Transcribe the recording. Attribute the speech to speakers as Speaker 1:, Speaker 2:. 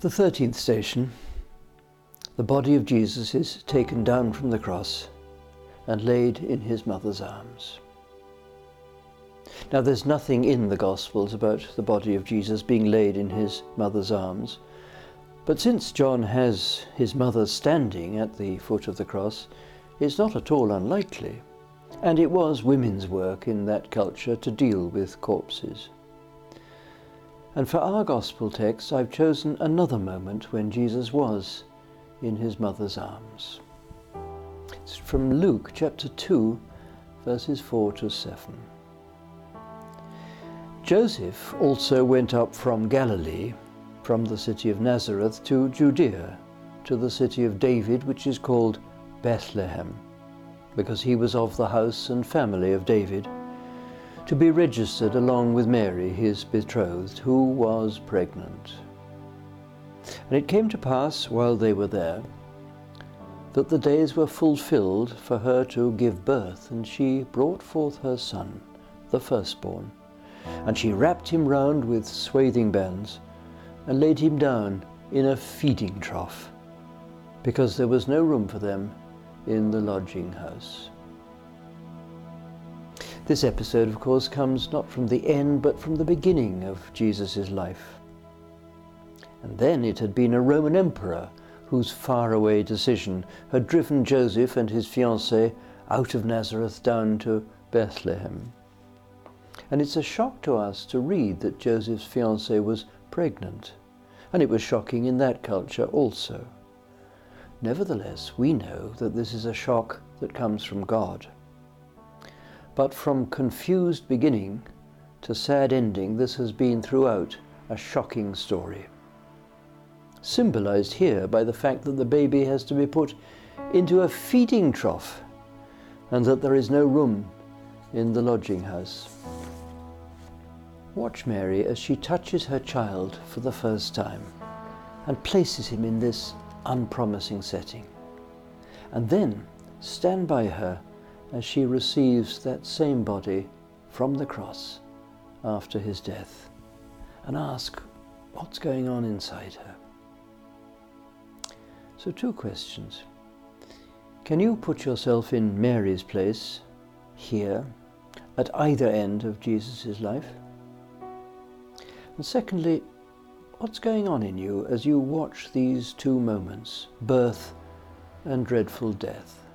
Speaker 1: The 13th station the body of Jesus is taken down from the cross and laid in his mother's arms. Now, there's nothing in the Gospels about the body of Jesus being laid in his mother's arms, but since John has his mother standing at the foot of the cross, it's not at all unlikely, and it was women's work in that culture to deal with corpses. And for our Gospel text, I've chosen another moment when Jesus was in his mother's arms. It's from Luke chapter 2, verses 4 to 7. Joseph also went up from Galilee, from the city of Nazareth to Judea, to the city of David, which is called Bethlehem, because he was of the house and family of David, to be registered along with Mary, his betrothed, who was pregnant. And it came to pass, while they were there, that the days were fulfilled for her to give birth, and she brought forth her son, the firstborn. And she wrapped him round with swathing bands, and laid him down in a feeding trough, because there was no room for them in the lodging house. This episode, of course, comes not from the end, but from the beginning of Jesus' life. And then it had been a Roman emperor whose faraway decision had driven Joseph and his fiancée out of Nazareth down to Bethlehem. And it's a shock to us to read that Joseph's fiancée was pregnant, and it was shocking in that culture also. Nevertheless, we know that this is a shock that comes from God. But from confused beginning to sad ending, this has been throughout a shocking story symbolized here by the fact that the baby has to be put into a feeding trough and that there is no room in the lodging house. Watch Mary as she touches her child for the first time and places him in this unpromising setting. And then stand by her as she receives that same body from the cross after his death and ask what's going on inside her. So, two questions. Can you put yourself in Mary's place here at either end of Jesus' life? And secondly, what's going on in you as you watch these two moments, birth and dreadful death?